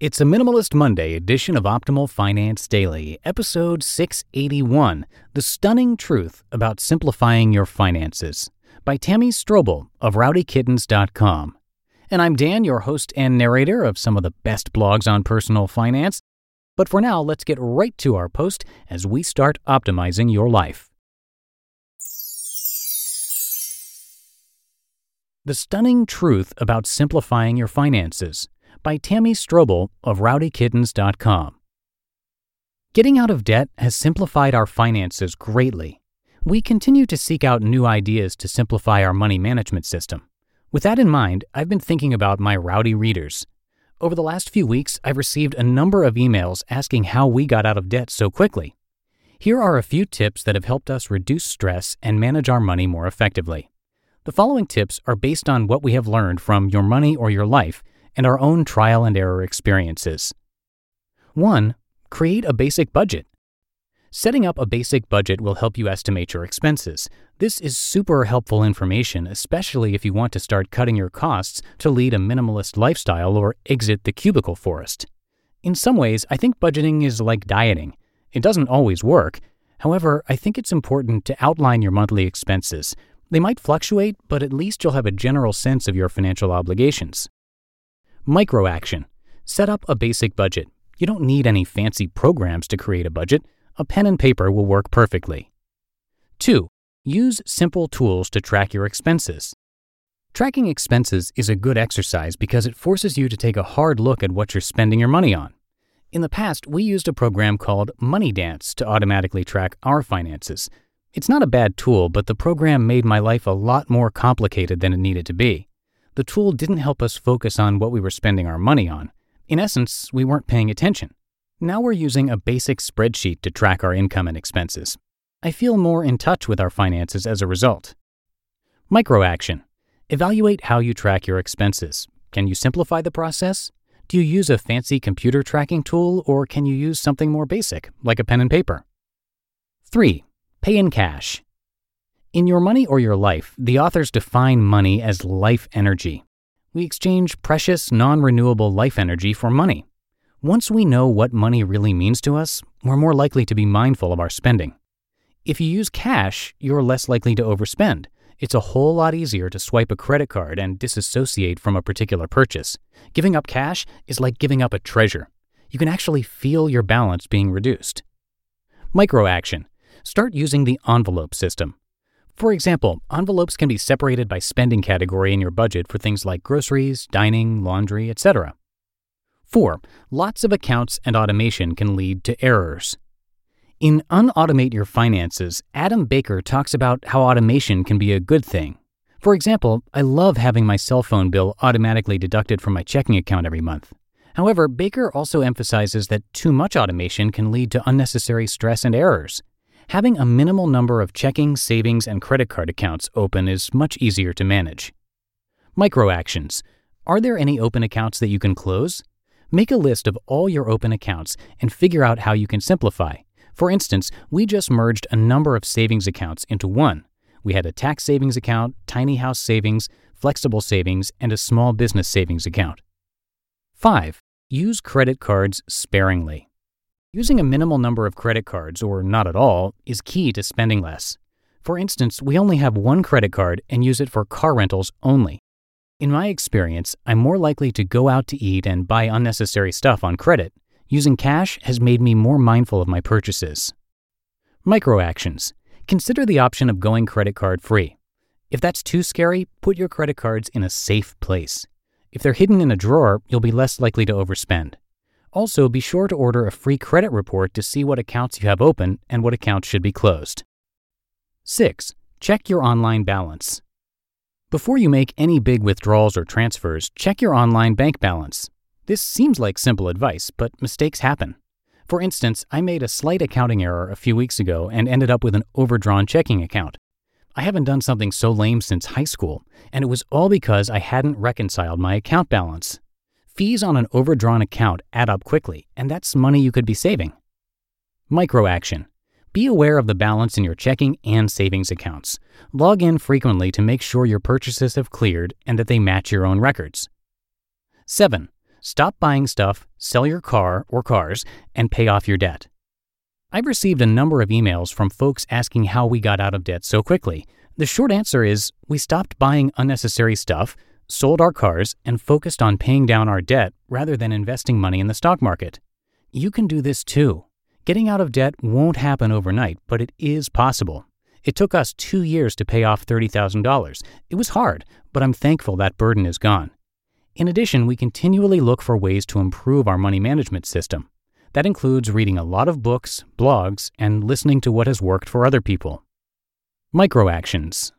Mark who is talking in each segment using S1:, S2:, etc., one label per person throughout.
S1: It's a Minimalist Monday edition of Optimal Finance Daily, episode 681 The Stunning Truth About Simplifying Your Finances by Tammy Strobel of RowdyKittens.com. And I'm Dan, your host and narrator of some of the best blogs on personal finance. But for now, let's get right to our post as we start optimizing your life. The Stunning Truth About Simplifying Your Finances by Tammy Strobel of RowdyKittens.com. Getting out of debt has simplified our finances greatly. We continue to seek out new ideas to simplify our money management system. With that in mind, I've been thinking about my Rowdy readers. Over the last few weeks, I've received a number of emails asking how we got out of debt so quickly. Here are a few tips that have helped us reduce stress and manage our money more effectively. The following tips are based on what we have learned from Your Money or Your Life and our own trial and error experiences. 1. Create a basic budget. Setting up a basic budget will help you estimate your expenses. This is super helpful information, especially if you want to start cutting your costs to lead a minimalist lifestyle or exit the cubicle forest. In some ways, I think budgeting is like dieting. It doesn't always work. However, I think it's important to outline your monthly expenses. They might fluctuate, but at least you'll have a general sense of your financial obligations. Micro action. Set up a basic budget. You don't need any fancy programs to create a budget. A pen and paper will work perfectly. 2. Use simple tools to track your expenses. Tracking expenses is a good exercise because it forces you to take a hard look at what you're spending your money on. In the past, we used a program called MoneyDance to automatically track our finances. It's not a bad tool, but the program made my life a lot more complicated than it needed to be the tool didn't help us focus on what we were spending our money on. In essence, we weren't paying attention. Now we're using a basic spreadsheet to track our income and expenses. I feel more in touch with our finances as a result. Micro action. Evaluate how you track your expenses. Can you simplify the process? Do you use a fancy computer tracking tool or can you use something more basic, like a pen and paper? 3. Pay in cash. In Your Money or Your Life, the authors define money as life energy. We exchange precious, non renewable life energy for money. Once we know what money really means to us, we're more likely to be mindful of our spending. If you use cash, you're less likely to overspend. It's a whole lot easier to swipe a credit card and disassociate from a particular purchase. Giving up cash is like giving up a treasure. You can actually feel your balance being reduced. Micro action. Start using the envelope system. For example, envelopes can be separated by spending category in your budget for things like groceries, dining, laundry, etc. 4. Lots of accounts and automation can lead to errors. In Unautomate Your Finances, Adam Baker talks about how automation can be a good thing. For example, I love having my cell phone bill automatically deducted from my checking account every month. However, Baker also emphasizes that too much automation can lead to unnecessary stress and errors. Having a minimal number of checking, savings, and credit card accounts open is much easier to manage. Micro actions. Are there any open accounts that you can close? Make a list of all your open accounts and figure out how you can simplify. For instance, we just merged a number of savings accounts into one. We had a tax savings account, tiny house savings, flexible savings, and a small business savings account. 5. Use credit cards sparingly. Using a minimal number of credit cards, or not at all, is key to spending less. For instance, we only have one credit card and use it for car rentals only. In my experience, I'm more likely to go out to eat and buy unnecessary stuff on credit. Using cash has made me more mindful of my purchases. Micro actions. Consider the option of going credit card free. If that's too scary, put your credit cards in a safe place. If they're hidden in a drawer, you'll be less likely to overspend. Also, be sure to order a free credit report to see what accounts you have open and what accounts should be closed. 6. Check your online balance. Before you make any big withdrawals or transfers, check your online bank balance. This seems like simple advice, but mistakes happen. For instance, I made a slight accounting error a few weeks ago and ended up with an overdrawn checking account. I haven't done something so lame since high school, and it was all because I hadn't reconciled my account balance. Fees on an overdrawn account add up quickly, and that's money you could be saving. Micro action. Be aware of the balance in your checking and savings accounts. Log in frequently to make sure your purchases have cleared and that they match your own records. 7. Stop buying stuff, sell your car or cars, and pay off your debt. I've received a number of emails from folks asking how we got out of debt so quickly. The short answer is we stopped buying unnecessary stuff, sold our cars, and focused on paying down our debt rather than investing money in the stock market. You can do this too. Getting out of debt won't happen overnight, but it is possible. It took us two years to pay off $30,000. It was hard, but I'm thankful that burden is gone. In addition, we continually look for ways to improve our money management system. That includes reading a lot of books, blogs, and listening to what has worked for other people. Micro actions.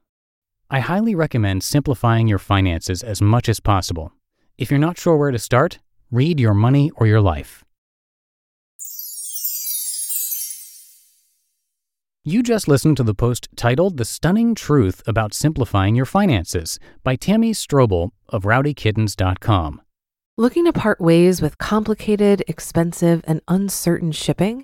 S1: I highly recommend simplifying your finances as much as possible. If you're not sure where to start, read Your Money or Your Life. You just listened to the post titled The Stunning Truth About Simplifying Your Finances by Tammy Strobel of rowdykittens.com.
S2: Looking to part ways with complicated, expensive, and uncertain shipping?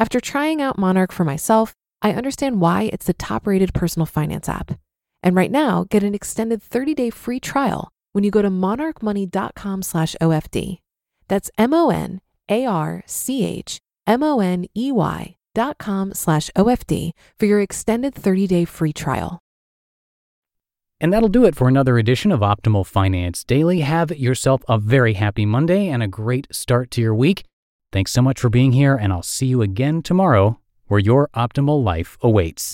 S2: After trying out Monarch for myself, I understand why it's the top-rated personal finance app. And right now, get an extended 30-day free trial when you go to monarchmoney.com slash OFD. That's M O N A R C H M-O-N-E-Y dot com slash OFD for your extended 30-day free trial.
S1: And that'll do it for another edition of Optimal Finance Daily. Have yourself a very happy Monday and a great start to your week. Thanks so much for being here, and I'll see you again tomorrow where your optimal life awaits.